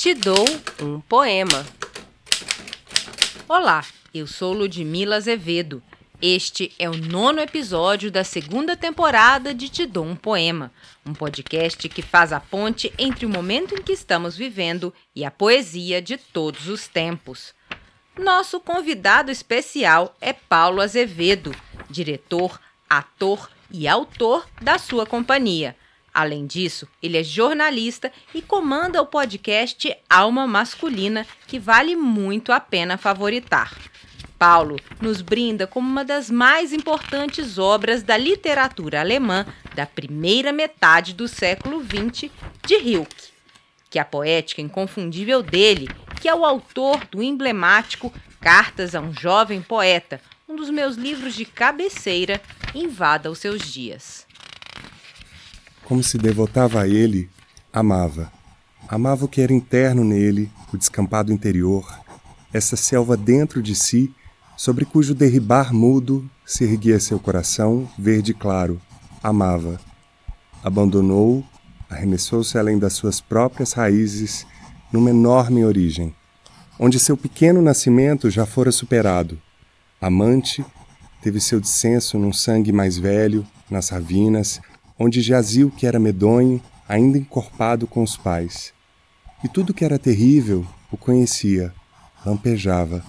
Te dou um poema. Olá, eu sou Ludmila Azevedo. Este é o nono episódio da segunda temporada de Te Dou um Poema, um podcast que faz a ponte entre o momento em que estamos vivendo e a poesia de todos os tempos. Nosso convidado especial é Paulo Azevedo, diretor, ator e autor da sua companhia. Além disso, ele é jornalista e comanda o podcast Alma Masculina, que vale muito a pena favoritar. Paulo nos brinda como uma das mais importantes obras da literatura alemã da primeira metade do século XX, de Rilke, que a poética inconfundível dele, que é o autor do emblemático Cartas a um Jovem Poeta, um dos meus livros de cabeceira, invada os seus dias. Como se devotava a ele, amava. Amava o que era interno nele, o descampado interior, essa selva dentro de si sobre cujo derribar mudo se erguia seu coração verde claro. Amava. Abandonou, arremessou-se além das suas próprias raízes numa enorme origem, onde seu pequeno nascimento já fora superado. Amante, teve seu descenso num sangue mais velho, nas ravinas, onde jazia o que era medonho, ainda encorpado com os pais. E tudo que era terrível o conhecia, lampejava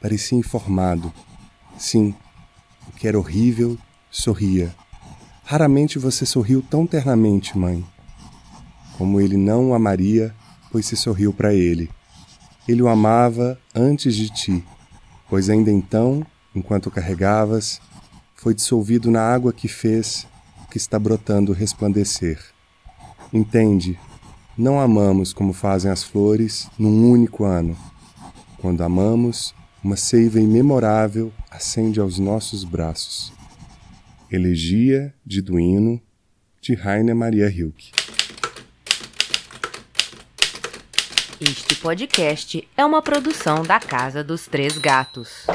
parecia informado. Sim, o que era horrível sorria. Raramente você sorriu tão ternamente, mãe. Como ele não o amaria, pois se sorriu para ele. Ele o amava antes de ti, pois ainda então, enquanto carregavas, foi dissolvido na água que fez que está brotando resplandecer. Entende, não amamos como fazem as flores num único ano. Quando amamos, uma seiva imemorável acende aos nossos braços. Elegia de Duino, de Rainer Maria Rilke. Este podcast é uma produção da Casa dos Três Gatos.